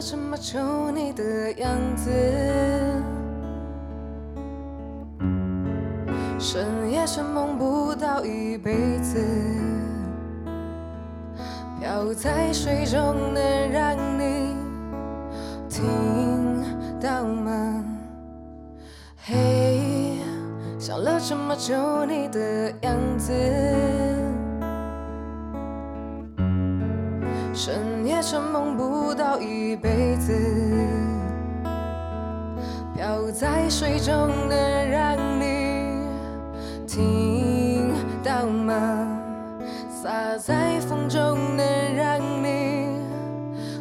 想了这么久你的样子，深夜深梦不到一辈子，飘在水中能让你听到吗？嘿、想了这么久你的样子。夜沉梦不到一辈子，飘在水中能让你听到吗？洒在风中能让你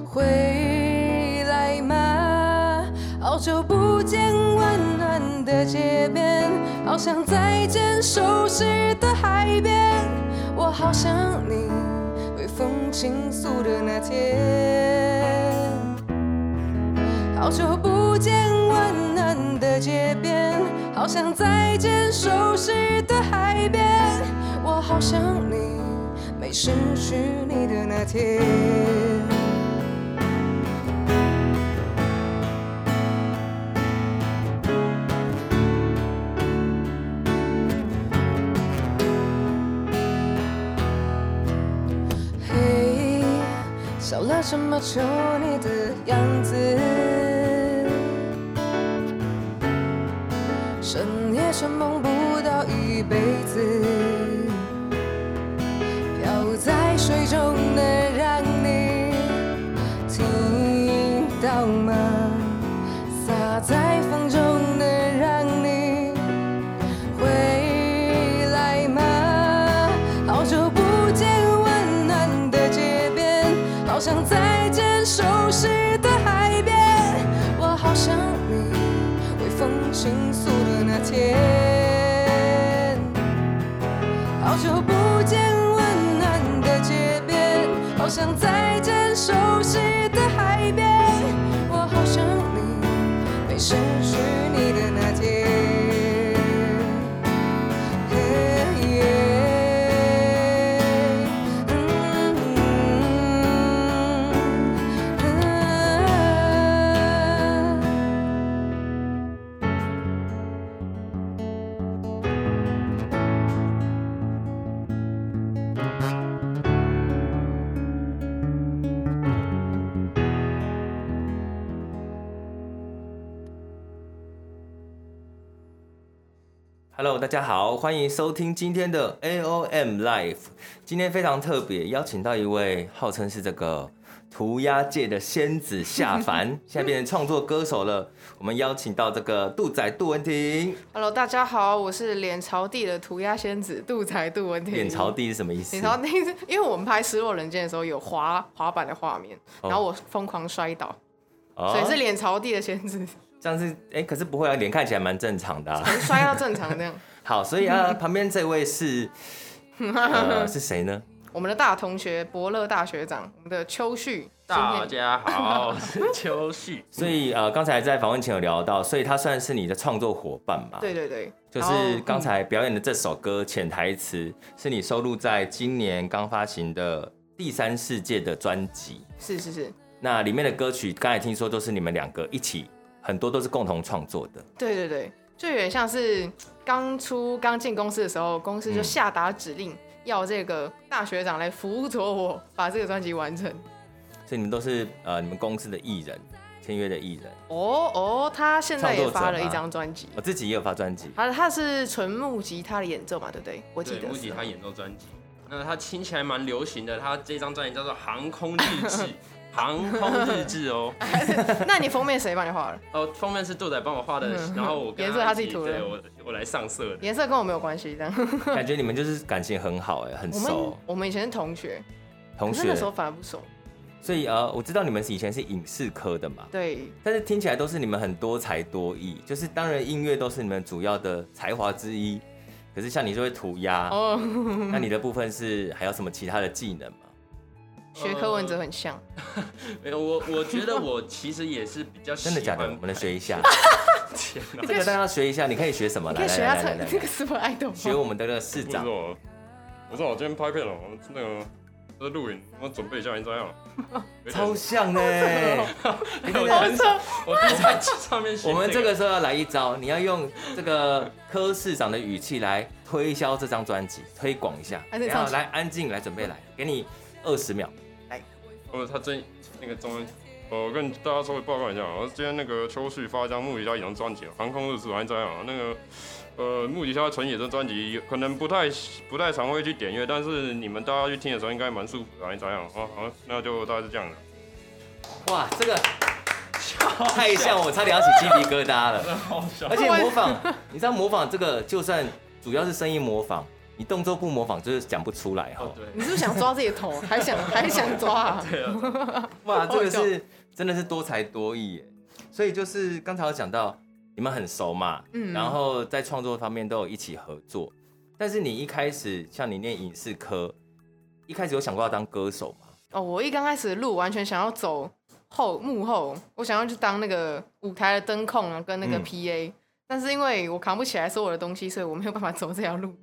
回来吗？好久不见温暖的街边，好想再见熟悉的海边，我好想你。风倾诉的那天，好久不见温暖的街边，好想再见熟悉的海边，我好想你，没失去你的那天。什么久你的样子，深夜沉梦不倾诉的那天。好久不见温暖的街边，好想再见熟悉 Hello，大家好，欢迎收听今天的 AOM Live。今天非常特别，邀请到一位号称是这个涂鸦界的仙子下凡，现在变成创作歌手了。我们邀请到这个杜仔杜文婷。Hello，大家好，我是脸朝地的涂鸦仙子杜仔杜文婷。脸朝地是什么意思？脸朝地是因为我们拍《失落人间》的时候有滑滑板的画面，然后我疯狂摔倒，oh. 所以是脸朝地的仙子。这样是哎，可是不会啊，脸看起来蛮正常的、啊，摔到正常这样。好，所以啊，旁边这位是，呃、是谁呢？我们的大同学，伯乐大学长，我们的秋旭。大家好，我是秋旭。所以呃，刚才在访问前有聊到，所以他算是你的创作伙伴吧？对对对，就是刚才表演的这首歌潜台词，是你收录在今年刚发行的第三世界的专辑。是是是。那里面的歌曲，刚才听说都是你们两个一起。很多都是共同创作的，对对对，就有点像是刚出刚进公司的时候，公司就下达指令，要这个大学长来辅佐我把这个专辑完成。所以你们都是呃，你们公司的艺人，签约的艺人。哦哦，他现在也发了一张专辑，我自己也有发专辑。他他是纯木吉他的演奏嘛，对不对？我记得木吉他演奏专辑，那他听起来蛮流行的。他这张专辑叫做《航空日志》。航空日志哦，那你封面谁帮你画的？哦，封面是杜仔帮我画的，然后我颜色他自己涂的，我我来上色的。颜色跟我没有关系，这样。感觉你们就是感情很好哎，很熟。我们我们以前是同学，同学那时候反而不熟。所以呃，我知道你们是以前是影视科的嘛，对。但是听起来都是你们很多才多艺，就是当然音乐都是你们主要的才华之一。可是像你就会涂鸦哦，那你的部分是还有什么其他的技能吗？学科文哲很像，呃、没有我，我觉得我其实也是比较喜欢真的假的？我们来学一下，这个大家要学一下，你可以学什么？来来来来，这个是不是爱豆？学我们的那个市长。不是我，不是我今天拍片了，我那个这是录影，我准备一下，你怎样。超像呢！我在上面写。我们这个时候要来一招，你要用这个柯市长的语气来推销这张专辑，推广一下。然后来安静，来准备来，给你二十秒。来，哦，他真那个中文，我跟大家稍微报告一下，我今天那个秋旭发一张木吉他一张专辑，航空日志还这样，那个。呃，木吉他纯野这专辑可能不太不太常会去点阅，但是你们大家去听的时候应该蛮舒服的，你怎样？哦，好，那就大概是这样的。哇，这个太像，我差点要起鸡皮疙瘩了。而且模仿，你知道模仿这个，就算主要是声音模仿，你动作不模仿就是讲不出来哈。对，你是不是想抓自己的头，还想还想抓啊？对啊。哇，这个是真的是多才多艺耶。所以就是刚才有讲到。你们很熟嘛，嗯，然后在创作方面都有一起合作。但是你一开始像你念影视科，一开始有想过要当歌手吗？哦，我一刚开始路，完全想要走后幕后，我想要去当那个舞台的灯控啊，跟那个 PA，嗯。但是因为我扛不起来所有的东西，所以我没有办法走这条路。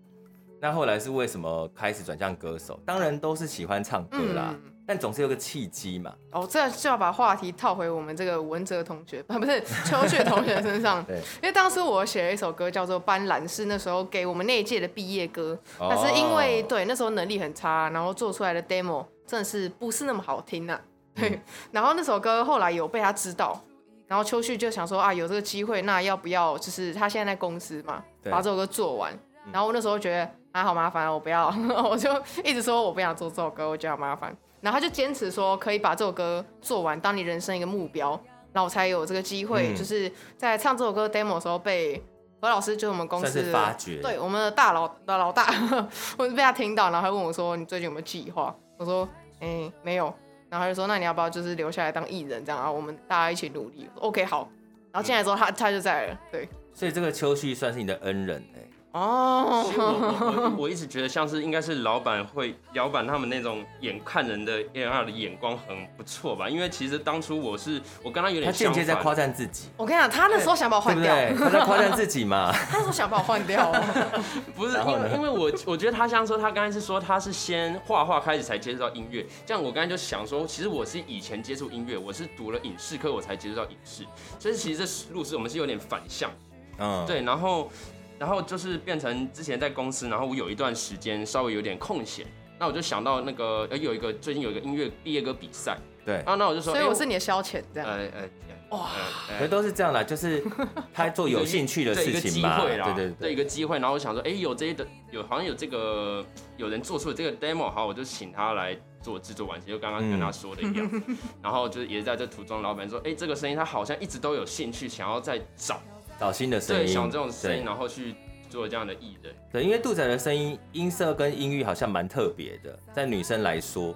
那后来是为什么开始转向歌手？当然都是喜欢唱歌啦。嗯但总是有个契机嘛。哦，这就要把话题套回我们这个文哲同学，不是秋雪同学身上。对。因为当时我写了一首歌叫做《斑斓》，是那时候给我们那一届的毕业歌。哦。但是因为对那时候能力很差，然后做出来的 demo 真的是不是那么好听啊。对。嗯。然后那首歌后来有被他知道，然后秋旭就想说啊，有这个机会，那要不要就是他现在在公司嘛，把这首歌做完。然后我那时候觉得啊，好麻烦，我不要，我就一直说我不想做这首歌，我觉得好麻烦。然后他就坚持说可以把这首歌做完，当你人生一个目标，然后我才有这个机会，嗯、就是在唱这首歌 demo 的时候被何老师，就是我们公司发掘，对我们的大佬的老大，我就被他听到，然后他问我说：“你最近有没有计划？”我说：“哎、欸，没有。”然后他就说：“那你要不要就是留下来当艺人这样啊？我们大家一起努力。”OK，好。然后进来之后他，他他就在了，对。所以这个秋旭算是你的恩人哎、欸。哦、oh，我我，一直觉得像是应该是老板会老板他们那种眼看人的 A&R 的眼光很不错吧？因为其实当初我是我跟他有点他间接在夸赞自己。我跟你讲，他那时候想把我换掉，对不对？他在夸赞自己嘛。他那时候想把我换掉，不是因为因为我我觉得他像说他刚才是说他是先画画开始才接触到音乐，这样我刚才就想说，其实我是以前接触音乐，我是读了影视科我才接触到影视，所以其实这路是我们是有点反向，嗯，对，然后。然后就是变成之前在公司，然后我有一段时间稍微有点空闲，那我就想到那个呃有一个最近有一个音乐毕业歌比赛，对，然后那我就说，所以我是你的消遣这样，呃呃，哇，其实都是这样啦，就是 他做有兴趣的事情嘛，对对对，这一个机会，然后我想说，哎，有这一个有好像有这个有人做出了这个 demo，好，我就请他来做制作完成，就刚刚跟他说的一样，嗯、然后就是也是在这途中，老板说，哎，这个声音他好像一直都有兴趣，想要再找。找新的声音，对，想这种声音，然后去做这样的艺人。对，因为杜仔的声音音色跟音域好像蛮特别的，在女生来说，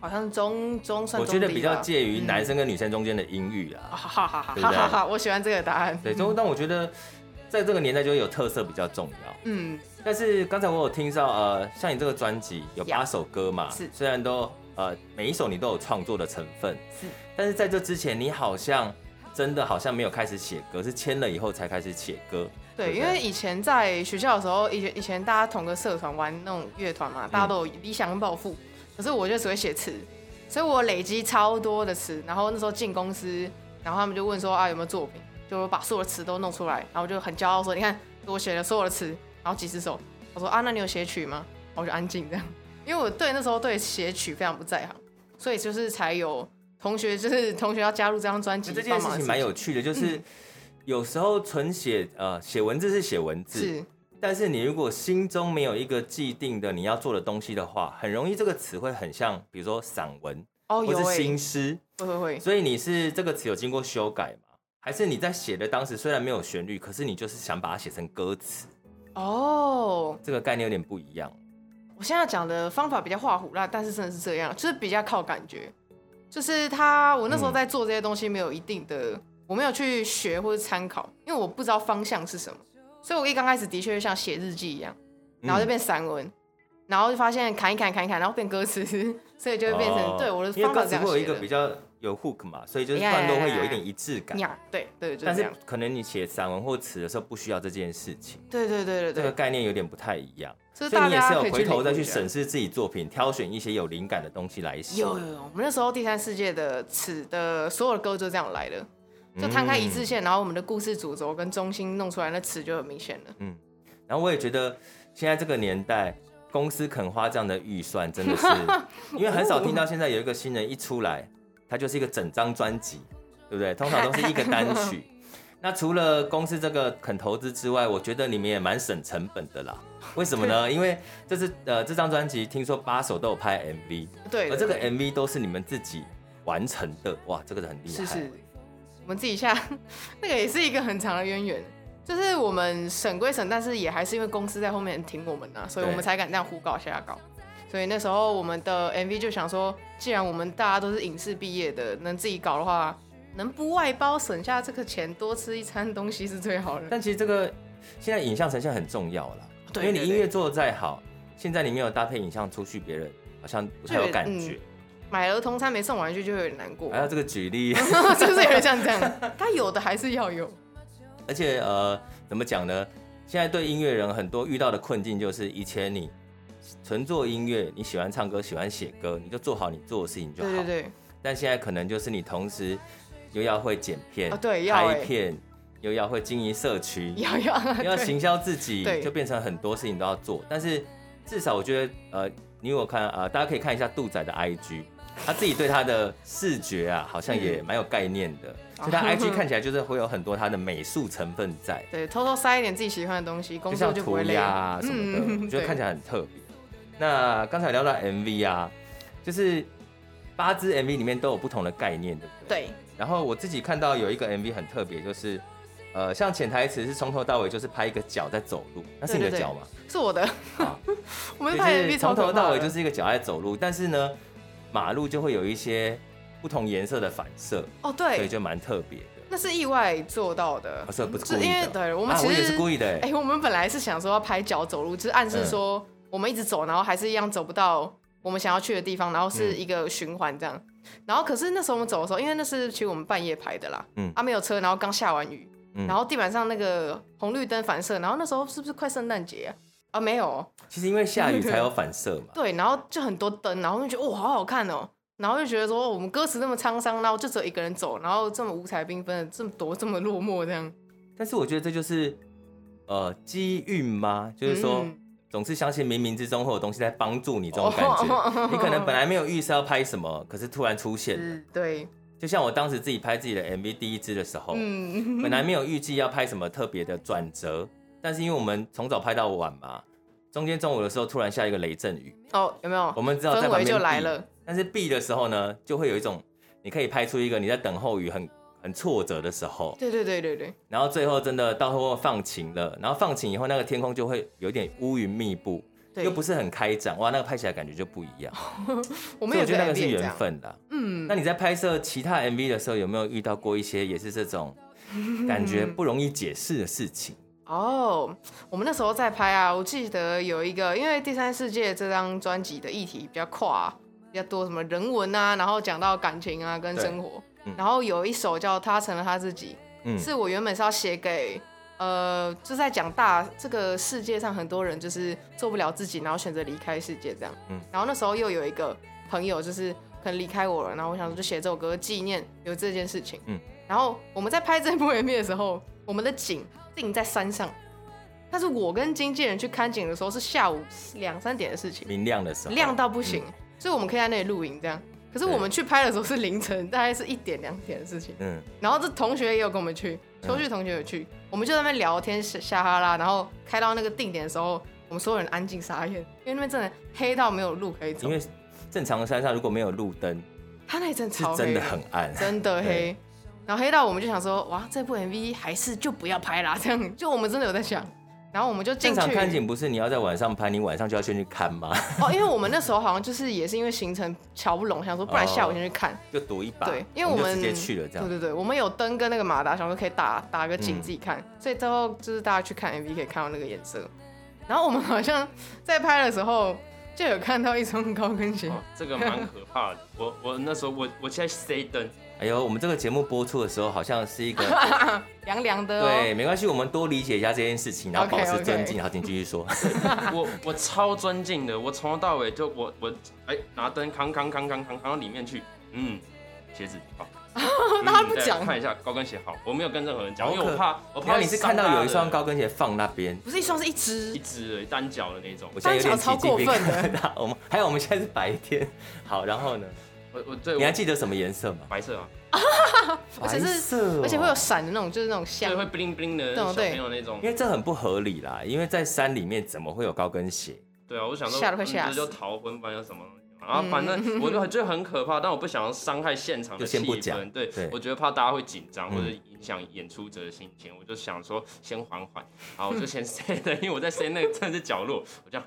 好像中中算中。我觉得比较介于男生跟女生中间的音域啊。哈哈哈哈哈哈！我喜欢这个答案。对，中但我觉得在这个年代就有特色比较重要。嗯。但是刚才我有听到，呃，像你这个专辑有八首歌嘛？是。虽然都呃每一首你都有创作的成分，是。但是在这之前，你好像。真的好像没有开始写歌，是签了以后才开始写歌。对，因为以前在学校的时候，以前以前大家同个社团玩那种乐团嘛，大家都有理想跟抱负。可是我就只会写词，所以我累积超多的词。然后那时候进公司，然后他们就问说啊有没有作品，就把所有的词都弄出来。然后我就很骄傲说，你看我写了所有的词，然后几十首。我说啊，那你有写曲吗？我就安静这样，因为我对那时候对写曲非常不在行，所以就是才有。同学就是同学要加入这张专辑，这件事情蛮有趣的，就是有时候纯写呃写文字是写文字，是，但是你如果心中没有一个既定的你要做的东西的话，很容易这个词会很像，比如说散文哦，或是新诗，会会会。所以你是这个词有经过修改吗？还是你在写的当时虽然没有旋律，可是你就是想把它写成歌词？哦，这个概念有点不一样。我现在讲的方法比较画虎烂，但是真的是这样，就是比较靠感觉。就是他，我那时候在做这些东西没有一定的，嗯、我没有去学或者参考，因为我不知道方向是什么，所以我一刚开始的确就像写日记一样，然后就变散文，嗯、然后就发现砍一砍砍一砍，然后变歌词，所以就会变成、哦、对我的方法这样写的。因为歌词会有一个比较有 hook 嘛，所以就是段落会有一点一致感。呀，对对，但是可能你写散文或词的时候不需要这件事情。对对对对对，这个概念有点不太一样。所以你也是有回头再去审视自己作品，挑选一些有灵感的东西来写。有有有，我们那时候第三世界的词的所有的歌就这样来的，就摊开一致线，然后我们的故事主轴跟中心弄出来，那词就很明显了。嗯，然后我也觉得现在这个年代。公司肯花这样的预算，真的是，因为很少听到现在有一个新人一出来，他就是一个整张专辑，对不对？通常都是一个单曲。那除了公司这个肯投资之外，我觉得你们也蛮省成本的啦。为什么呢？因为这是呃这张专辑，听说八首都有拍 MV，对，而这个 MV 都是你们自己完成的，哇，这个很厉害。是是，我们自己下 那个也是一个很长的渊源。就是我们省归省，但是也还是因为公司在后面挺我们呐、啊，所以我们才敢这样胡搞瞎搞。所以那时候我们的 MV 就想说，既然我们大家都是影视毕业的，能自己搞的话，能不外包省下这个钱，多吃一餐东西是最好的。但其实这个现在影像呈现很重要了，因为你音乐做的再好，现在你没有搭配影像出去，别人好像不太有感觉。嗯、买儿童餐没送玩具就会有点难过。还有这个举例 就是有点像这样，他有的还是要有。而且呃，怎么讲呢？现在对音乐人很多遇到的困境就是，以前你纯做音乐，你喜欢唱歌，喜欢写歌，你就做好你做的事情就好。对对对。但现在可能就是你同时又要会剪片，哦、对，拍片，又要会经营社区，要要又要行销自己，就变成很多事情都要做。但是至少我觉得，呃，你有看啊、呃，大家可以看一下杜仔的 IG，他自己对他的视觉啊，好像也蛮有概念的。嗯就他 IG 看起来就是会有很多他的美术成分在，对，偷偷塞一点自己喜欢的东西，工作就不会累啊什么的，我、嗯、觉得看起来很特别。那刚才聊到 MV 啊，就是八支 MV 里面都有不同的概念，对不对？对。然后我自己看到有一个 MV 很特别，就是呃，像潜台词是从头到尾就是拍一个脚在走路，那是你的脚吗？是我的。我们拍 MV 从头到尾就是一个脚在走路，但是呢，马路就会有一些。不同颜色的反射哦，对，所以就蛮特别的。那是意外做到的，不是不是故意的。因为对我们其实、啊、也是故意的。哎、欸，我们本来是想说要拍脚走路，就是暗示说我们一直走，然后还是一样走不到我们想要去的地方，然后是一个循环这样。然后可是那时候我们走的时候，因为那是其实我们半夜拍的啦，嗯，啊没有车，然后刚下完雨，然后地板上那个红绿灯反射，然后那时候是不是快圣诞节啊？啊没有，其实因为下雨才有反射嘛。对，然后就很多灯，然后就觉得哇好好看哦。然后就觉得说，我们歌词那么沧桑，然后就只有一个人走，然后这么五彩缤纷，这么多这么落寞这样。但是我觉得这就是，呃，机运吗？就是说，嗯、总是相信冥冥之中会有东西在帮助你这种感觉。哦、你可能本来没有预设要拍什么，可是突然出现了。对。就像我当时自己拍自己的 MV 第一支的时候，嗯、本来没有预计要拍什么特别的转折，但是因为我们从早拍到晚嘛，中间中午的时候突然下一个雷阵雨。哦，有没有？我们知道在旁边就来了。但是 B 的时候呢，就会有一种，你可以拍出一个你在等候雨很很挫折的时候。对对对对对。然后最后真的到后放晴了，然后放晴以后那个天空就会有点乌云密布，又不是很开展，哇，那个拍起来感觉就不一样。我们也觉得那个是缘分的。嗯。那你在拍摄其他 MV 的时候，有没有遇到过一些也是这种感觉不容易解释的事情？哦，我们那时候在拍啊，我记得有一个，因为第三世界这张专辑的议题比较跨。比较多什么人文啊，然后讲到感情啊跟生活，嗯、然后有一首叫《他成了他自己》，嗯，是我原本是要写给，呃，就在讲大这个世界上很多人就是做不了自己，然后选择离开世界这样，嗯，然后那时候又有一个朋友就是可能离开我了，然后我想说就写这首歌纪念有这件事情，嗯，然后我们在拍这部 MV 的时候，我们的景定在山上，但是我跟经纪人去看景的时候是下午两三点的事情，明亮的时候，亮到不行。嗯。所以我们可以在那里露营，这样。可是我们去拍的时候是凌晨，大概是一点两点的事情。嗯。然后这同学也有跟我们去，秋旭同学有去，嗯、我们就在那边聊天瞎哈拉。然后开到那个定点的时候，我们所有人安静傻眼，因为那边真的黑到没有路可以走。因为正常的山上如果没有路灯，他那里真的超黑，真的很暗，真的黑。然后黑到我们就想说，哇，这部 MV 还是就不要拍啦，这样。就我们真的有在想。然后我们就进去。正常看景不是你要在晚上拍，你晚上就要先去看吗？哦，因为我们那时候好像就是也是因为行程瞧不拢，想说不然下午先去看，哦、就赌一把。对，因为我们，我们直接去了这样。对对对，我们有灯跟那个马达，想说可以打打个景自己看，嗯、所以最后就是大家去看 MV 可以看到那个颜色。然后我们好像在拍的时候，就有看到一双高跟鞋，哦、这个蛮可怕的。我我那时候我我在塞灯。哎呦，我们这个节目播出的时候，好像是一个 凉凉的、哦。对，没关系，我们多理解一下这件事情，然后保持尊敬。好，请继续说。我我超尊敬的，我从头到尾就我我哎拿灯扛扛扛扛扛扛到里面去，嗯，鞋子好。那他不讲、嗯？看一下高跟鞋好，我没有跟任何人讲，因为我怕我怕你是看到有一双高跟鞋放那边，不是一双是一只一只单脚的那种，单脚超过分的。我们还有我们现在是白天，好，然后呢？我我对，你还记得什么颜色吗？白色啊，而且是而且会有闪的那种，就是那种像会 bling bling 的小朋友那种，因为这很不合理啦，因为在山里面怎么会有高跟鞋？对啊，我想说吓都会吓死，就逃婚反正什么？然后反正我就觉得很可怕，但我不想要伤害现场的气氛。对，对我觉得怕大家会紧张或者影响演出者的心情，我就想说先缓缓，然后我就先 塞的，因为我在塞那个站在角落，我这样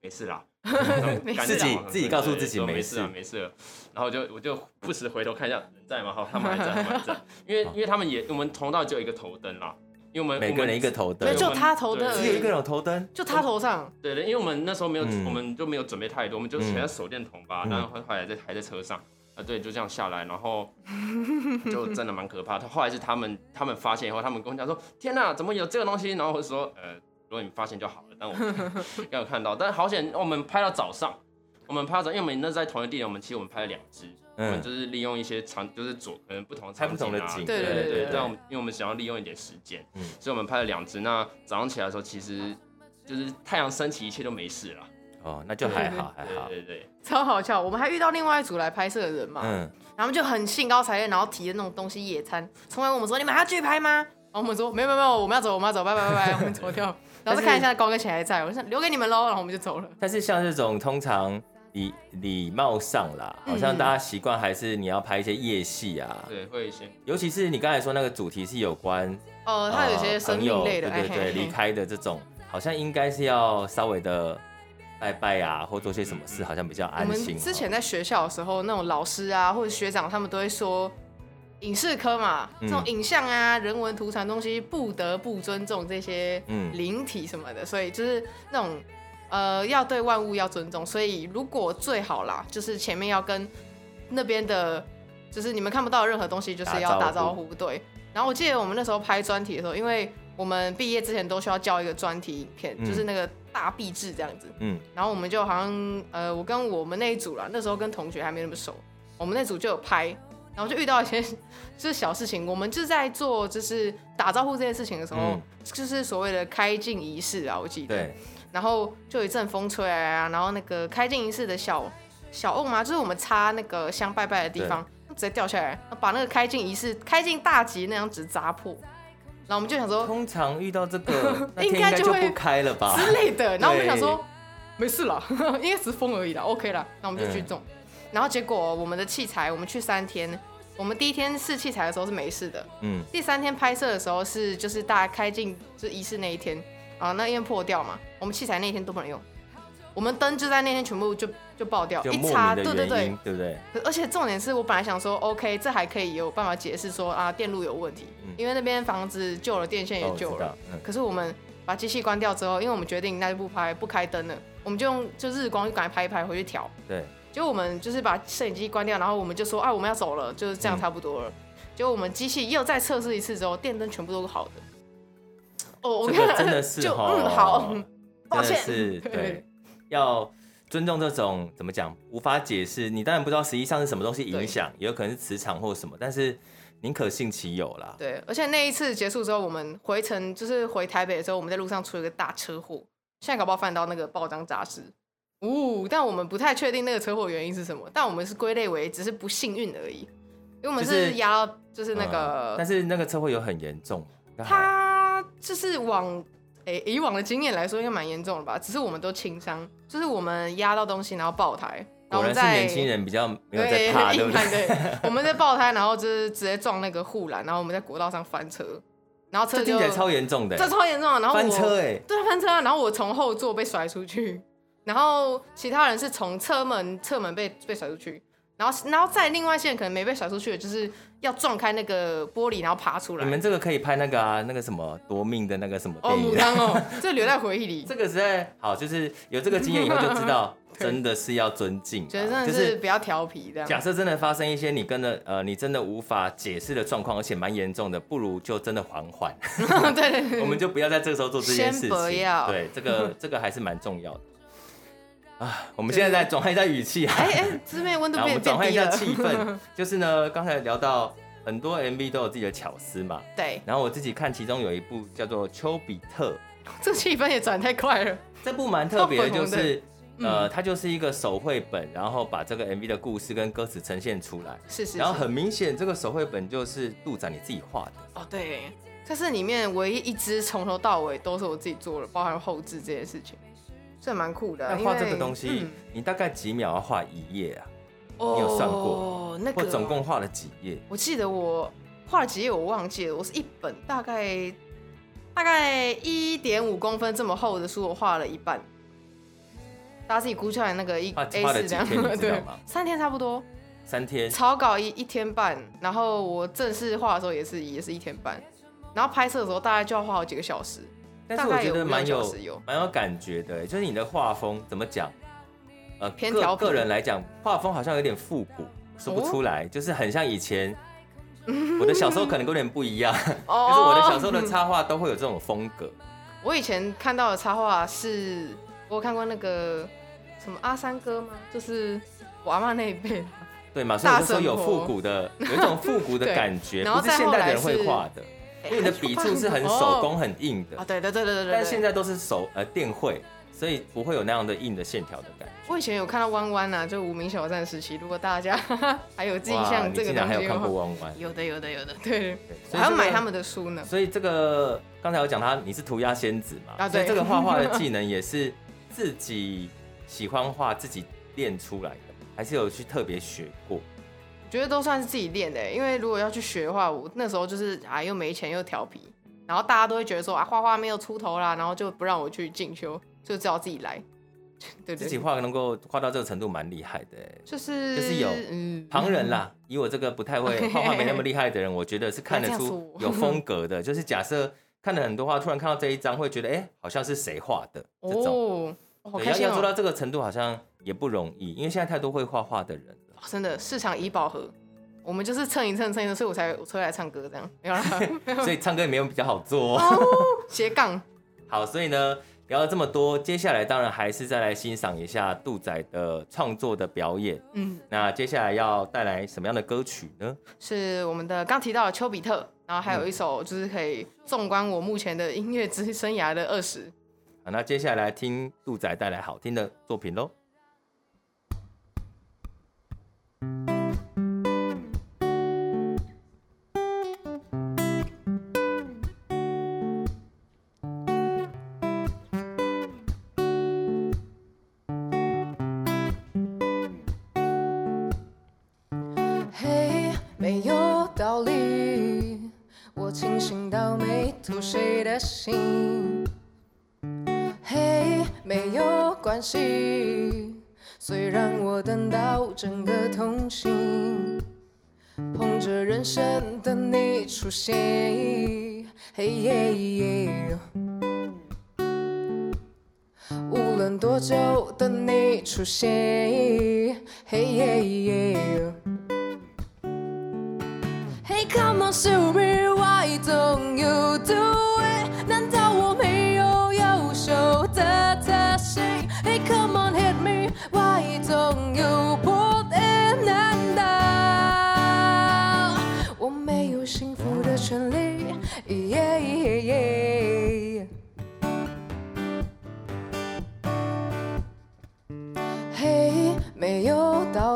没事啦，自己自己告诉自己没事啊，没事了。然后就我就不时回头看一下人在吗？好，他们还在，他们还在，因为因为他们也我们通道就有一个头灯啦。因为我们每个人一个头灯，对，就他头灯，只有一个人有头灯，就他头上。对对，因为我们那时候没有，我们就没有准备太多，我们就全在手电筒吧，然后后来还在还在车上，啊，对，就这样下来，然后 就真的蛮可怕的。后来是他们他们发现以后，他们跟我讲说：“天哪，怎么有这个东西？”然后我说：“呃，如果你发现就好了。”但我 没有看到，但好险，我们拍到早上，我们拍到早，因为我们那在同一个地点，我们其实我们拍了两只。嗯、我们就是利用一些场，就是左可能不同的场景啊，不同的景，对对对对，这样，因为我们想要利用一点时间，嗯，所以我们拍了两只。那早上起来的时候，其实就是太阳升起，一切都没事了。哦，那就还好，还好，对对对，超好笑。我们还遇到另外一组来拍摄的人嘛，嗯，然后他们就很兴高采烈，然后提的那种东西野餐，从来问我们说，你们还要继续拍吗？然后我们说没有没有没有，我们要走，我们要走，拜拜拜拜，我们走掉。然后再看一下高跟鞋还在，我想留给你们喽，然后我们就走了。但是像这种通常。礼礼貌上啦，好像大家习惯还是你要拍一些夜戏啊，对，会一些，尤其是你刚才说那个主题是有关，哦，他有些生命类的，对对对，离开的这种，好像应该是要稍微的拜拜啊，或做些什么事，好像比较安心。我们之前在学校的时候，那种老师啊或者学长，他们都会说，影视科嘛，这种影像啊、人文图传东西，不得不尊重这些灵体什么的，所以就是那种。呃，要对万物要尊重，所以如果最好啦，就是前面要跟那边的，就是你们看不到任何东西，就是要打招呼，对。然后我记得我们那时候拍专题的时候，因为我们毕业之前都需要交一个专题影片，嗯、就是那个大壁纸这样子，嗯。然后我们就好像，呃，我跟我们那一组啦，那时候跟同学还没那么熟，我们那组就有拍，然后就遇到一些 就是小事情，我们就在做就是打招呼这件事情的时候，嗯、就是所谓的开镜仪式啊，我记得。对。然后就一阵风吹来啊，然后那个开镜仪式的小小瓮嘛，就是我们插那个香拜拜的地方，直接掉下来，把那个开镜仪式开镜大吉那张纸砸破。然后我们就想说，通常遇到这个 应该就会不开了吧之类的。然后我们就想说，没事了，应该只是风而已啦，OK 了。那我们就去种。嗯、然后结果我们的器材，我们去三天，我们第一天试器材的时候是没事的，嗯，第三天拍摄的时候是就是大家开镜就仪式那一天。啊，那因为破掉嘛，我们器材那一天都不能用，我们灯就在那天全部就就爆掉，一插，对对对，对不对？而且重点是我本来想说，OK，这还可以有办法解释说啊，电路有问题，嗯、因为那边房子旧了，电线也旧了。嗯、可是我们把机器关掉之后，因为我们决定那就不拍不开灯了，我们就用就日光就赶快拍一拍回去调。对。结果我们就是把摄影机关掉，然后我们就说啊，我们要走了，就是这样差不多了。嗯、结果我们机器又再测试一次之后，电灯全部都是好的。哦这个真的是哈，嗯，好，抱歉，是对，要尊重这种怎么讲无法解释，你当然不知道实际上是什么东西影响，也有可能是磁场或什么，但是宁可信其有啦。对，而且那一次结束之后，我们回程就是回台北的时候，我们在路上出了一个大车祸，现在搞不好翻到那个报章杂志，呜，但我们不太确定那个车祸原因是什么，但我们是归类为只是不幸运而已，因为我们是压到就是那个，但是那个车祸有很严重，他。就是往诶、欸、以往的经验来说，应该蛮严重的吧？只是我们都轻伤，就是我们压到东西，然后爆胎。然后我们在年轻人比较没有在怕，对不对？对，我们在爆胎，然后就是直接撞那个护栏，然后我们在国道上翻车，然后车就听起来超严重的，这超严重的。然后翻车哎、欸，对，翻车啊。然后我从后座被甩出去，然后其他人是从车门侧门被被甩出去。然后，然后再另外一些人可能没被甩出去的，就是要撞开那个玻璃，然后爬出来。你们这个可以拍那个啊，那个什么夺命的那个什么电影哦，牡丹哦，这留在回忆里。这个实在好，就是有这个经验以后就知道，真的是要尊敬、啊，觉得真的是比较调皮这样。假设真的发生一些你跟的呃，你真的无法解释的状况，而且蛮严重的，不如就真的缓缓。对，对，对，我们就不要在这个时候做这件事情。先不要。对，这个这个还是蛮重要的。啊，我们现在在转换一下语气啊。哎哎，姊妹温度 变变低了。我们转换一下气氛，就是呢，刚才聊到很多 MV 都有自己的巧思嘛。对。然后我自己看其中有一部叫做《丘比特》，这气氛也转太快了。这部蛮特别的，就是呃，它就是一个手绘本，然后把这个 MV 的故事跟歌词呈现出来。是是，是。然后很明显，这个手绘本就是杜展你自己画的。哦，对。这是里面唯一一支从头到尾都是我自己做的，包含后置这些事情。这蛮酷的。那画这个东西，嗯、你大概几秒要画一页啊？哦、你有算过？那个我总共画了几页？我记得我画了几页，我忘记了。我是一本大概大概一点五公分这么厚的书，我画了一半。大家自己估出来那个一 A 四这样，对，三天差不多。三天。草稿一一天半，然后我正式画的时候也是也是一天半，然后拍摄的时候大概就要画好几个小时。但是我觉得蛮有蛮有感觉的，就是你的画风怎么讲？呃，偏个个人来讲，画风好像有点复古，说不出来，就是很像以前。我的小时候可能有点不一样，就是我的小时候的插画都会有这种风格。我以前看到的插画是，我有看过那个什么阿三哥吗？就是我阿嬷那一辈。对嘛？所以说有复古的，有一种复古的 感觉，不是现代人会画的。因为你的笔触是很手工、很硬的啊，对对对对对，但现在都是手呃电绘，所以不会有那样的硬的线条的感觉。我以前有看到弯弯呐，就无名小站时期，如果大家 还有印象这个东西，还有看过弯弯，有的有的有的，对，还要买他们的书呢。所以这个刚才我讲他你是涂鸦仙子嘛，啊，对，这个画画的技能也是自己喜欢画自己练出来的，还是有去特别学过？觉得都算是自己练的，因为如果要去学的话，我那时候就是啊，又没钱又调皮，然后大家都会觉得说啊，画画没有出头啦，然后就不让我去进修，就只好自己来。对，对，对，自己画能够画到这个程度蛮厉害的，就是就是有旁人啦，嗯、以我这个不太会 画画没那么厉害的人，我觉得是看得出有风格的。就是假设看了很多画，突然看到这一张，会觉得哎、欸，好像是谁画的这种。哦，对，要要做到这个程度，好像也不容易，因为现在太多会画画的人。真的市场已饱和，我们就是蹭一蹭蹭一蹭，所以我才我出来唱歌这样，没有啦。所以唱歌也没有比较好做。哦斜杠。好，所以呢，聊了这么多，接下来当然还是再来欣赏一下杜仔的创作的表演。嗯，那接下来要带来什么样的歌曲呢？是我们的刚提到的丘比特，然后还有一首就是可以纵观我目前的音乐之生涯的二十。好，那接下来听杜仔带来好听的作品喽。嘿，没有道理。我清醒到没吐。谁的心？嘿，没有关系。虽然我等到整个痛醒，捧着人生等你出现，嘿耶耶。无论多久等你出现，嘿耶耶。Hey come on show me why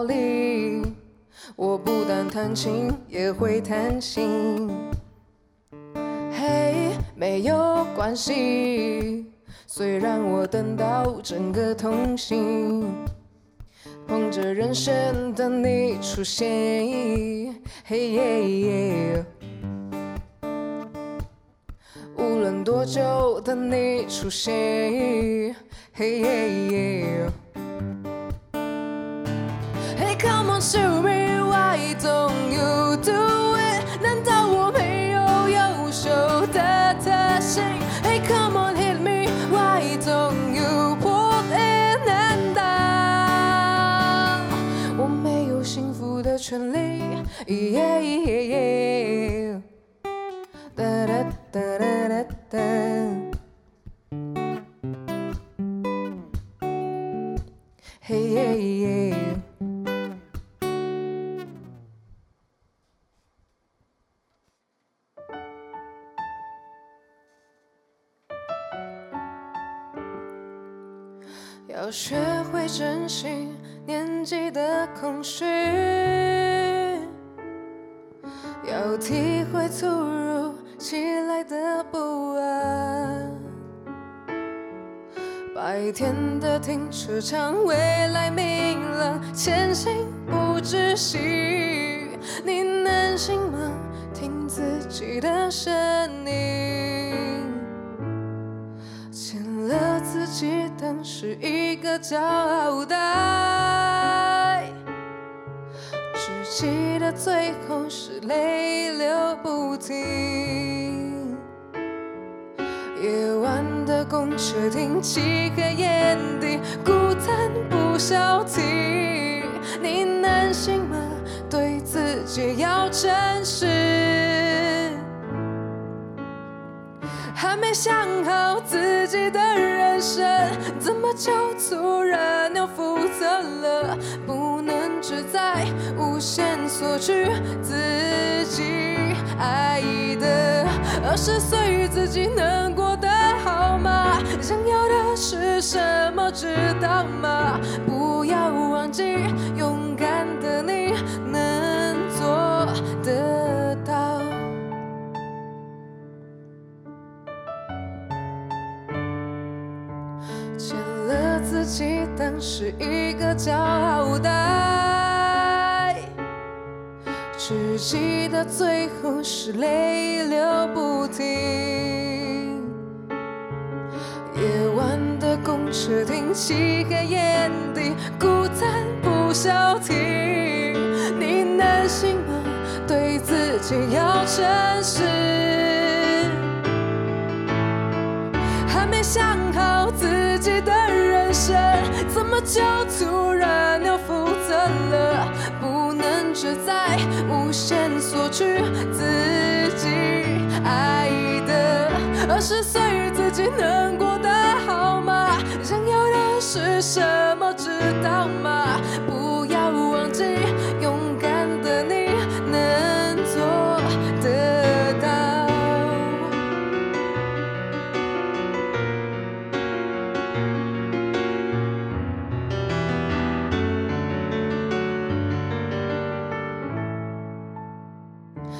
里，我不但弹琴也会弹心，嘿，没有关系。虽然我等到整个痛醒，捧着人生等你出现，嘿耶耶。无论多久等你出现，嘿耶耶。Show me why don't you do it？难道我没有优秀的特性？Hey come on hit me，Why don't you pull in and out？我没有幸福的权利。停车场，未来明朗，前行不窒息。你能行吗？听自己的声音。欠了自己当是一个骄傲带，只记得最后是泪流不停。夜晚的公车停，漆黑眼底，孤单不消停。你能信吗？对自己要诚实。还没想好自己的人生，怎么就突然要负责了？不能只在无限索取自己爱的二十岁，自己能过得好吗？想要的是什么？知道吗？要忘记，勇敢的你能做得到。自己当是一个骄傲带，只记得最后是泪流不停。夜晚公车停，漆黑眼底，孤单不消停。你能信吗？对自己要诚实。还没想好自己的人生，怎么就突然要负责了？不能只在无限索取自己爱的二十岁，自己能过？是什么？知道吗？不要忘记，勇敢的你能做得到。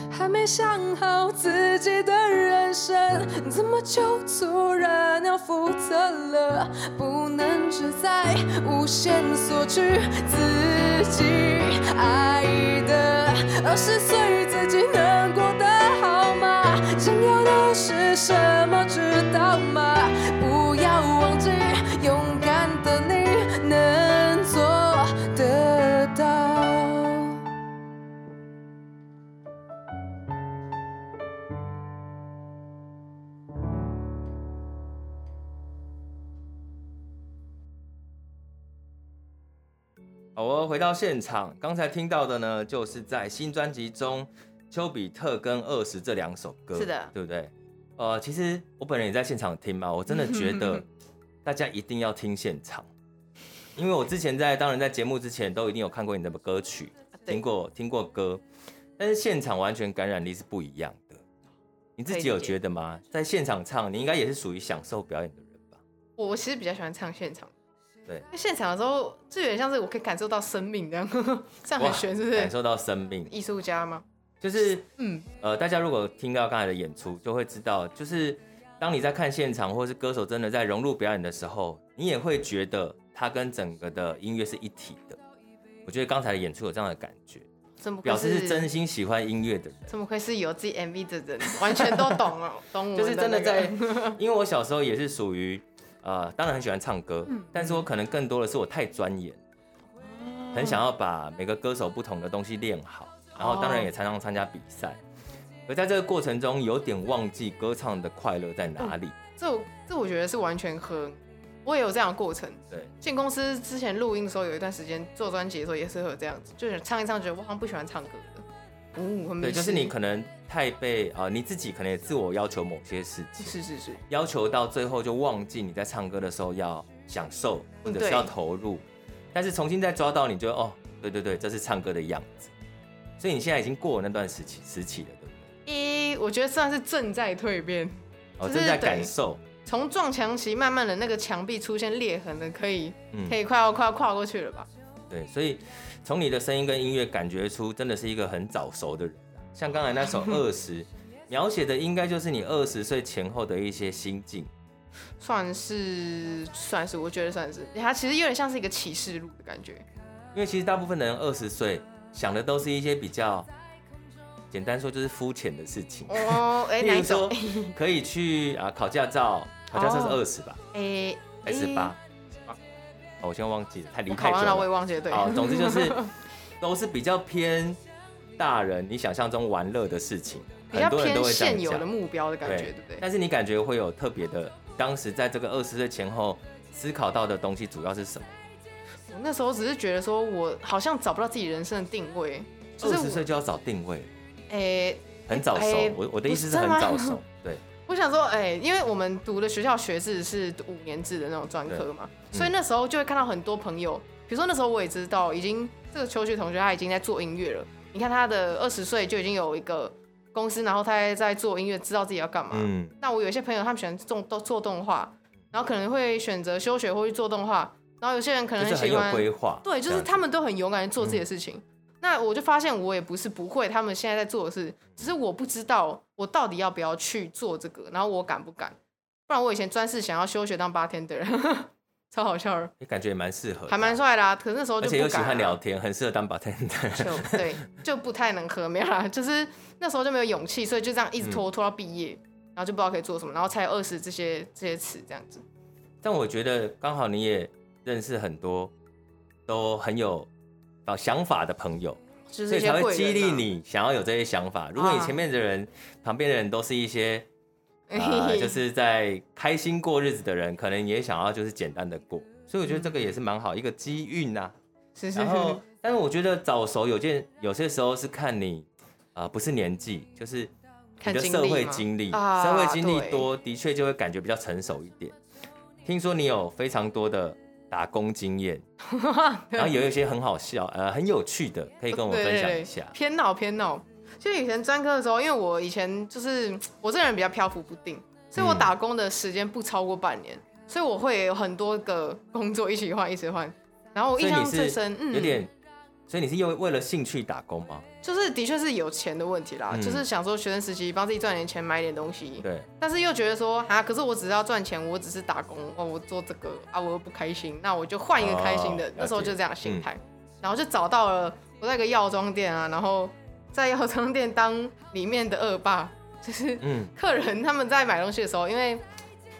还没想好自己的人生，怎么就突然要负责了？不是在无限索取自己爱的二十岁，自己能过得好吗？想要的是什么？知道吗？回到现场，刚才听到的呢，就是在新专辑中，丘比特跟二十这两首歌，是的，对不对？呃，其实我本人也在现场听嘛，我真的 觉得大家一定要听现场，因为我之前在当然在节目之前都一定有看过你的歌曲，听过听过歌，但是现场完全感染力是不一样的。你自己有觉得吗？在现场唱，你应该也是属于享受表演的人吧？我其实比较喜欢唱现场。对，现场的时候就有点像是我可以感受到生命这样，这样很玄，是不是？感受到生命，艺术家吗？就是，嗯，呃，大家如果听到刚才的演出，就会知道，就是当你在看现场，或是歌手真的在融入表演的时候，你也会觉得他跟整个的音乐是一体的。我觉得刚才的演出有这样的感觉，表示是真心喜欢音乐的人。怎么会是有自己 MV 的人，完全都懂哦，懂我、那个、就是真的在，因为我小时候也是属于。呃，当然很喜欢唱歌，嗯、但是我可能更多的是我太钻研，嗯、很想要把每个歌手不同的东西练好，然后当然也常常参加比赛，哦、而在这个过程中有点忘记歌唱的快乐在哪里。嗯、这这我觉得是完全和我也有这样的过程。对，进公司之前录音的时候，有一段时间做专辑的时候也是会有这样子，就是唱一唱，觉得我好像不喜欢唱歌的。哦，很对，就是你可能太被啊、呃，你自己可能也自我要求某些事情，是是是，要求到最后就忘记你在唱歌的时候要享受或者是要投入，但是重新再抓到，你就哦，对对对，这是唱歌的样子。所以你现在已经过了那段时期时期了，对不对？一，我觉得算是正在蜕变，哦，正在感受。从撞墙期慢慢的那个墙壁出现裂痕的，可以，嗯、可以快要快要跨过去了吧？对，所以从你的声音跟音乐感觉出，真的是一个很早熟的人。像刚才那首 《二十》，描写的应该就是你二十岁前后的一些心境。算是算是，我觉得算是，它其实有点像是一个启示录的感觉。因为其实大部分的人二十岁想的都是一些比较。简单说就是肤浅的事情哦，哎，比如说可以去啊考驾照，考驾照是二十吧？哎，还是八？我先忘记了，太离太久了。我也忘记了，对。哦，总之就是 都是比较偏大人你想象中玩乐的事情，很多人都会现有的目标的感觉，对不对？但是你感觉会有特别的，当时在这个二十岁前后思考到的东西主要是什么？我那时候只是觉得说我好像找不到自己人生的定位，二十岁就要找定位。哎、欸，很早熟。欸、我我的意思是很早熟。对，我想说，哎、欸，因为我们读的学校学制是五年制的那种专科嘛，嗯、所以那时候就会看到很多朋友，比如说那时候我也知道，已经这个秋学同学他已经在做音乐了。你看他的二十岁就已经有一个公司，然后他还在做音乐，知道自己要干嘛。嗯。那我有一些朋友，他们喜欢做都做动画，然后可能会选择休学或去做动画，然后有些人可能很喜欢规划。对，就是他们都很勇敢去做自己的事情。嗯那我就发现，我也不是不会，他们现在在做的事，只是我不知道我到底要不要去做这个，然后我敢不敢？不然我以前专是想要休学当 bartender，超好笑的。你感觉也蛮适合，还蛮帅的啊。可是那时候就而且又喜欢聊天，很适合当 bartender。就 对，就不太能喝，没有啦。就是那时候就没有勇气，所以就这样一直拖拖到毕业，然后就不知道可以做什么，然后才有二十这些这些词这样子。但我觉得刚好你也认识很多都很有。想法的朋友，所以才会激励你想要有这些想法。如果你前面的人、旁边的人都是一些，呃，就是在开心过日子的人，可能也想要就是简单的过。所以我觉得这个也是蛮好一个机运呐。是是。然后，但是我觉得早熟有件有些时候是看你，啊，不是年纪，就是你的社会经历，社会经历多，的确就会感觉比较成熟一点。听说你有非常多的。打工经验，然后有一些很好笑，呃，很有趣的，可以跟我们分享一下。偏闹偏闹，就以前专科的时候，因为我以前就是我这个人比较漂浮不定，所以我打工的时间不超过半年，嗯、所以我会有很多个工作一起换，一起换。然后我印象最深，嗯，有点。所以你是因为为了兴趣打工吗？就是的确是有钱的问题啦，嗯、就是想说学生时期帮自己赚点钱买点东西。对。但是又觉得说啊，可是我只是要赚钱，我只是打工哦，我做这个啊，我又不开心，那我就换一个开心的。哦、那时候就这样心态，嗯、然后就找到了我在一个药妆店啊，然后在药妆店当里面的恶霸，就是客人他们在买东西的时候，因为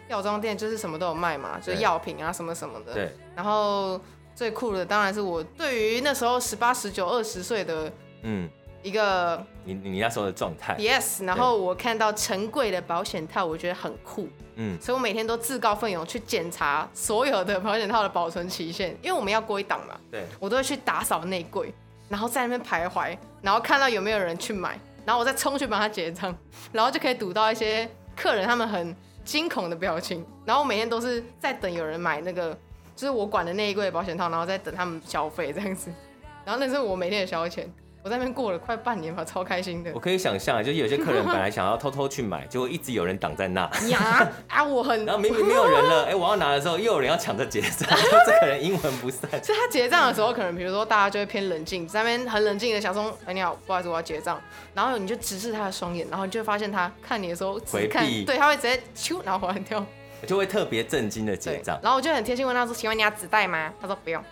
药妆店就是什么都有卖嘛，就是药品啊什么什么的。对。然后。最酷的当然是我对于那时候十八、十九、二十岁的嗯。一个你你那时候的状态，yes，然后我看到陈贵的保险套，我觉得很酷，嗯，所以我每天都自告奋勇去检查所有的保险套的保存期限，因为我们要归档嘛，对，我都会去打扫内柜，然后在那边徘徊，然后看到有没有人去买，然后我再冲去帮他结账，然后就可以堵到一些客人他们很惊恐的表情，然后我每天都是在等有人买那个。就是我管的那一柜保险套，然后再等他们消费这样子，然后那是我每天的消遣。我在那边过了快半年吧，超开心的。我可以想象，就是有些客人本来想要偷偷去买，结果一直有人挡在那。呀啊，我很。然后明明没有人了，哎、欸，我要拿的时候，又有人要抢着结账，这个人阴魂不散。所以他结账的时候，可能比如说大家就会偏冷静，在那边很冷静的想说，哎、欸，你好，不好意思，我要结账。然后你就直视他的双眼，然后你就会发现他看你的时候只看，回避对，他会直接咻，然后还掉。就会特别震惊的结账，然后我就很贴心问他说：“请问你要纸袋吗？”他说：“不用。”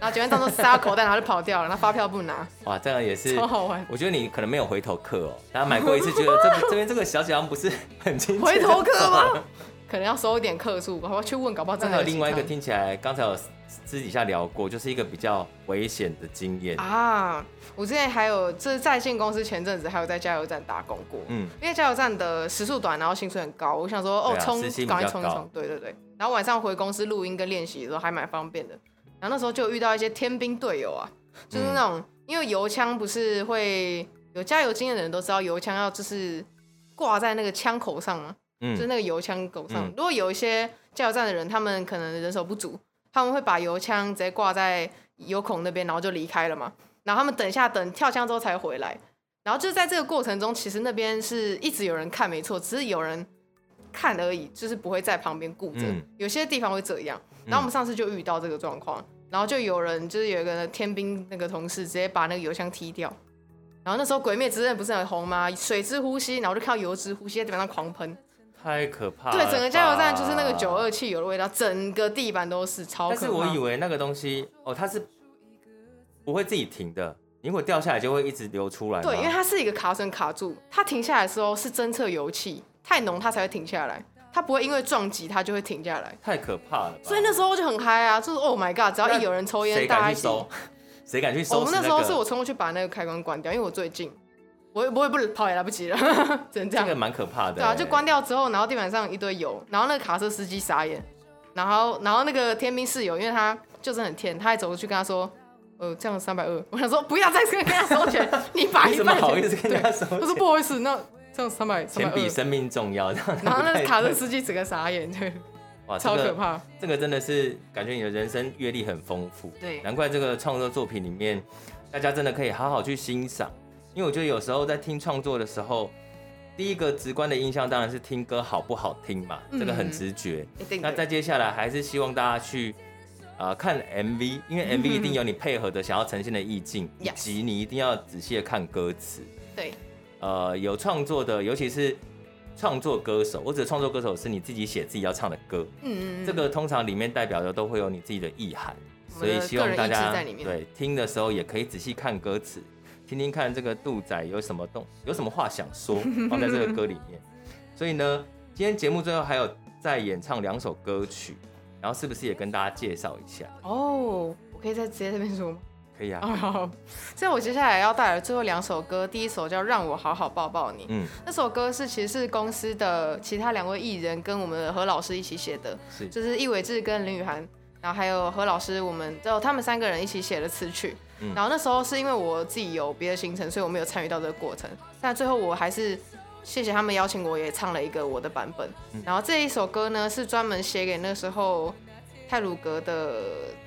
然后结完账之后塞到口袋，然后就跑掉了，那发票不拿。哇，这样也是超好玩。我觉得你可能没有回头客哦，大家买过一次觉得这个 这边这个小姐好像不是很亲切。回头客吗？可能要收一点客数，我要去问，搞不好真的有。另外一个听起来，刚才有私底下聊过，就是一个比较危险的经验啊。我之前还有就是在线公司，前阵子还有在加油站打工过。嗯，因为加油站的时速短，然后薪水很高，我想说哦冲，赶快冲一冲。对对对。然后晚上回公司录音跟练习的时候还蛮方便的。然后那时候就遇到一些天兵队友啊，就是那种、嗯、因为油枪不是会有加油经验的人都知道，油枪要就是挂在那个枪口上嘛，嗯、就是那个油枪口上。嗯、如果有一些加油站的人，他们可能人手不足，他们会把油枪直接挂在油孔那边，然后就离开了嘛。然后他们等一下等跳枪之后才回来。然后就在这个过程中，其实那边是一直有人看，没错，只是有人看而已，就是不会在旁边顾着。嗯、有些地方会这样。然后我们上次就遇到这个状况，然后就有人就是有一个天兵那个同事直接把那个油枪踢掉。然后那时候《鬼灭之刃》不是很红吗？水之呼吸，然后就看到油之呼吸在地板上狂喷，太可怕了。对，整个加油站就是那个九二汽油的味道，整个地板都是超可怕。但是我以为那个东西哦，它是不会自己停的。如果掉下来就会一直流出来。对，因为它是一个卡榫卡住，它停下来的时候是侦测油气太浓，它才会停下来。它不会因为撞击它就会停下来。太可怕了。所以那时候就很嗨啊，就是 Oh my God，只要一有人抽烟，大家一起。谁敢去收？我们那时候是我冲过去把那个开关关掉，因为我最近，我也不会不跑也来不及了，只能这样。这个蛮可怕的。对啊，就关掉之后，然后地板上一堆油，然后那个卡车司机傻眼，然后然后那个天兵室友，因为他就是很天，他还走过去跟他说。呃，这样三百二，我想说不要再跟跟他收钱，你把一半好意思跟他收钱。我说不好意思，那这样三百。钱比生命重要。然后那卡车司机整个傻眼，对，哇，超可怕。这个真的是感觉你的人生阅历很丰富。对，难怪这个创作作品里面，大家真的可以好好去欣赏。因为我觉得有时候在听创作的时候，第一个直观的印象当然是听歌好不好听嘛，这个很直觉。那再接下来还是希望大家去。呃，看 MV，因为 MV 一定有你配合的想要呈现的意境，以及你一定要仔细的看歌词。对，呃，有创作的，尤其是创作歌手，我指的创作歌手是你自己写自己要唱的歌。嗯嗯。这个通常里面代表的都会有你自己的意涵，所以希望大家对听的时候也可以仔细看歌词，听听看这个杜仔有什么动，有什么话想说，放在这个歌里面。所以呢，今天节目最后还有再演唱两首歌曲。然后是不是也跟大家介绍一下？哦，我可以在直接这边说吗？可以啊。哦，所以我接下来要带来最后两首歌，第一首叫《让我好好抱抱你》。嗯，那首歌是其实是公司的其他两位艺人跟我们的何老师一起写的，是就是易伟志跟林雨涵，然后还有何老师，我们就他们三个人一起写的词曲。嗯，然后那时候是因为我自己有别的行程，所以我没有参与到这个过程，但最后我还是。谢谢他们邀请我，也唱了一个我的版本。嗯、然后这一首歌呢，是专门写给那时候泰鲁格的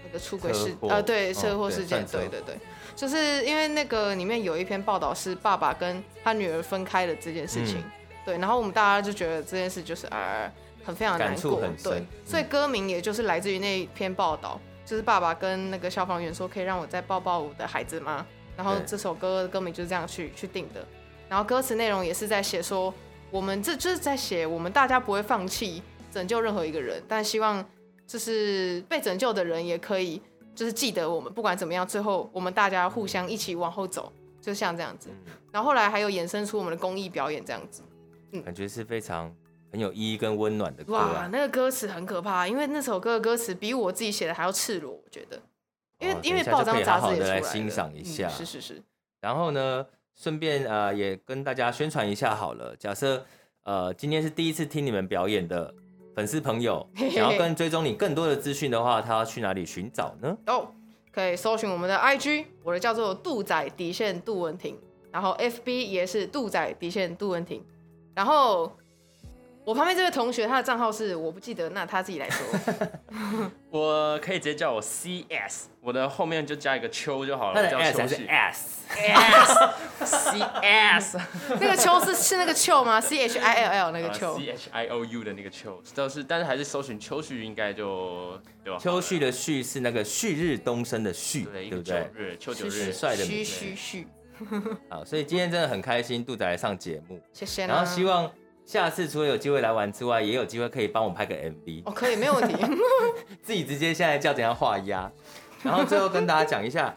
那个出轨事，祸呃，对，车祸事件。哦、对，对对对，就是因为那个里面有一篇报道是爸爸跟他女儿分开的这件事情。嗯、对，然后我们大家就觉得这件事就是啊很非常难过。对，嗯、所以歌名也就是来自于那一篇报道，就是爸爸跟那个消防员说可以让我再抱抱我的孩子吗？然后这首歌的歌名就是这样去去定的。然后歌词内容也是在写说，我们这就是在写我们大家不会放弃拯救任何一个人，但希望就是被拯救的人也可以就是记得我们，不管怎么样，最后我们大家互相一起往后走，就像这样子。然后后来还有衍生出我们的公益表演这样子，嗯，感觉是非常很有意义跟温暖的歌啊。哇，那个歌词很可怕，因为那首歌的歌词比我自己写的还要赤裸，我觉得，因为、哦、因为报章杂志也出来了，欣赏一下，嗯，是是是。然后呢？顺便呃也跟大家宣传一下好了。假设呃今天是第一次听你们表演的粉丝朋友，想要跟追踪你更多的资讯的话，他要去哪里寻找呢？哦，可以搜寻我们的 IG，我的叫做杜仔底线杜文婷，然后 FB 也是杜仔底线杜文婷，然后。我旁边这位同学，他的账号是我不记得，那他自己来说。我可以直接叫我 CS，我的后面就加一个秋就好了。叫 S 还是 S？S CS。那个秋是是那个秋吗？C H I L L 那个秋。C H I O U 的那个秋，都是，但是还是搜寻秋旭应该就对吧？秋旭的旭是那个旭日东升的旭，对不对？日秋九日，帅的旭旭旭。好，所以今天真的很开心，杜仔来上节目，谢谢。然后希望。下次除了有机会来玩之外，也有机会可以帮我拍个 MV 哦，可以，没有问题。自己直接现在叫怎样画押，然后最后跟大家讲一下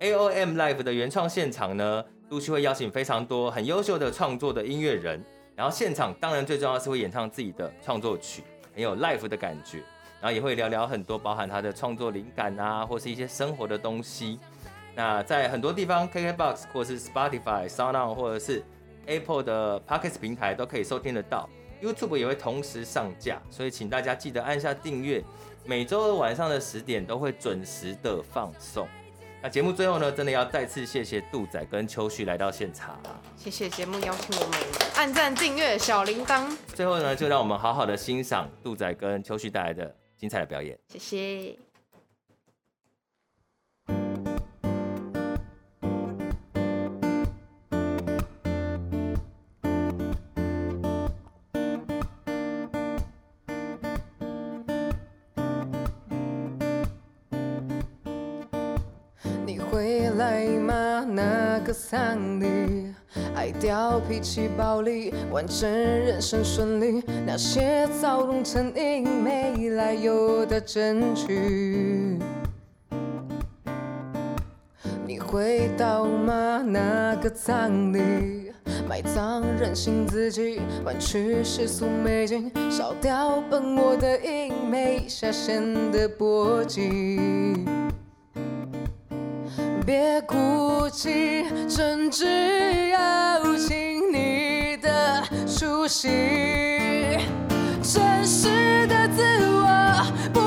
，AOM Live 的原创现场呢，陆续会邀请非常多很优秀的创作的音乐人，然后现场当然最重要是会演唱自己的创作曲，很有 live 的感觉，然后也会聊聊很多包含他的创作灵感啊，或是一些生活的东西。那在很多地方，KKBOX 或是 Spotify、SoundOn 或者是 Apple 的 Podcast 平台都可以收听得到，YouTube 也会同时上架，所以请大家记得按下订阅，每周二晚上的十点都会准时的放送。那节目最后呢，真的要再次谢谢杜仔跟秋旭来到现场。谢谢节目邀请我们按赞、订阅、小铃铛。最后呢，就让我们好好的欣赏杜仔跟秋旭带来的精彩的表演。谢谢。个丧礼，爱掉脾气暴力，完成人生顺利，那些躁动成瘾没来由的争取。你会到吗？那个葬礼，埋葬任性自己，换取世俗美景，烧掉本我的影，没下限的搏击。别哭泣，真挚邀请你的出席，真实的自我不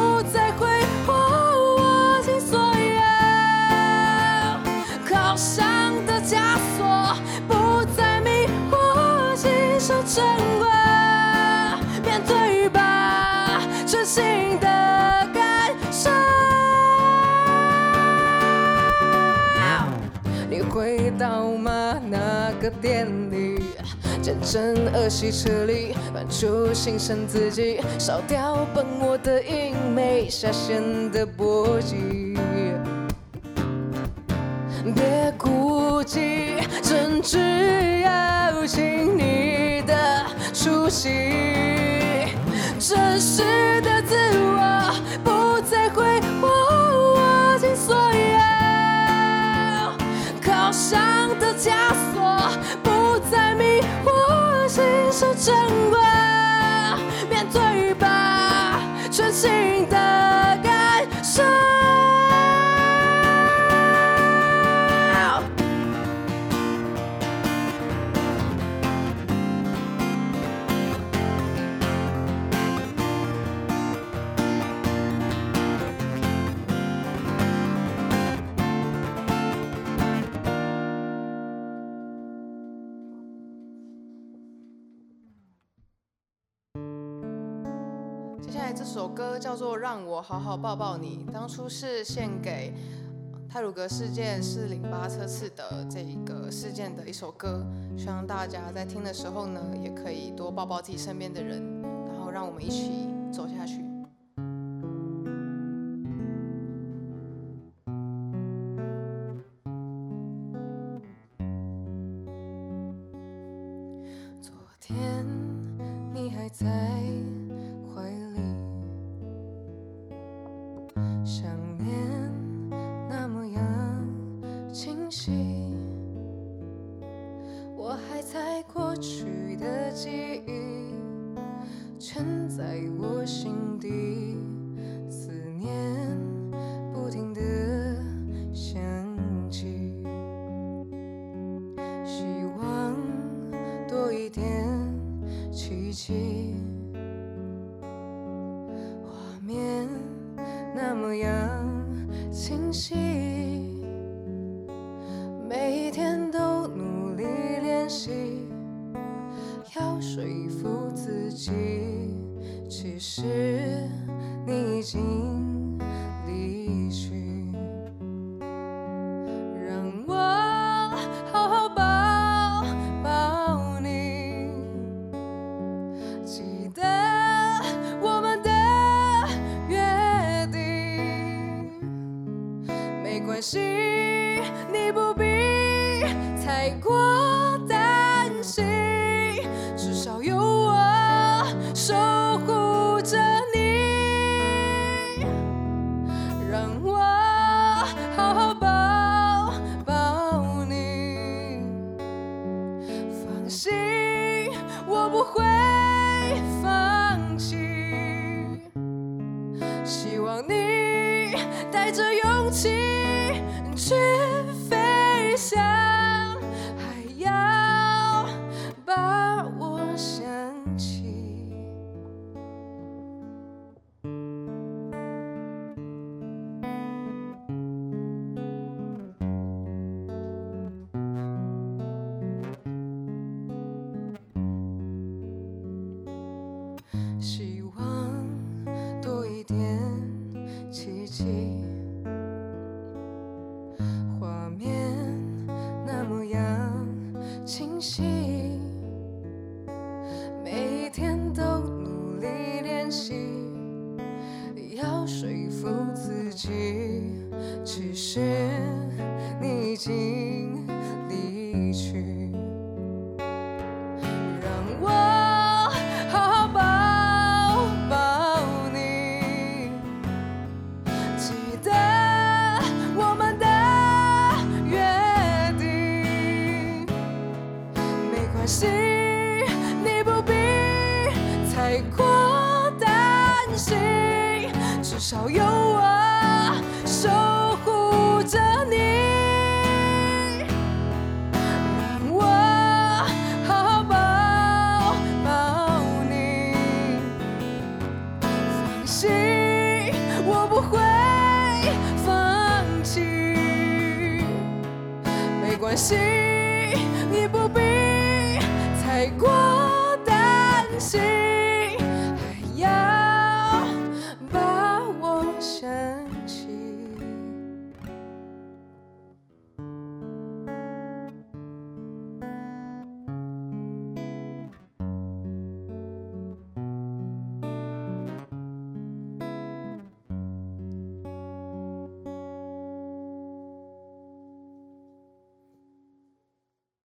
那个典礼，见证儿戏车里，搬出新生自己，烧掉本我的影，没下限的波及。别顾忌，真挚邀请你的出席，真实的自我不亲手珍贵，面对吧，全新这首歌叫做《让我好好抱抱你》，当初是献给泰鲁格事件四零八车次的这一个事件的一首歌，希望大家在听的时候呢，也可以多抱抱自己身边的人，然后让我们一起走下去。其实你已经己其实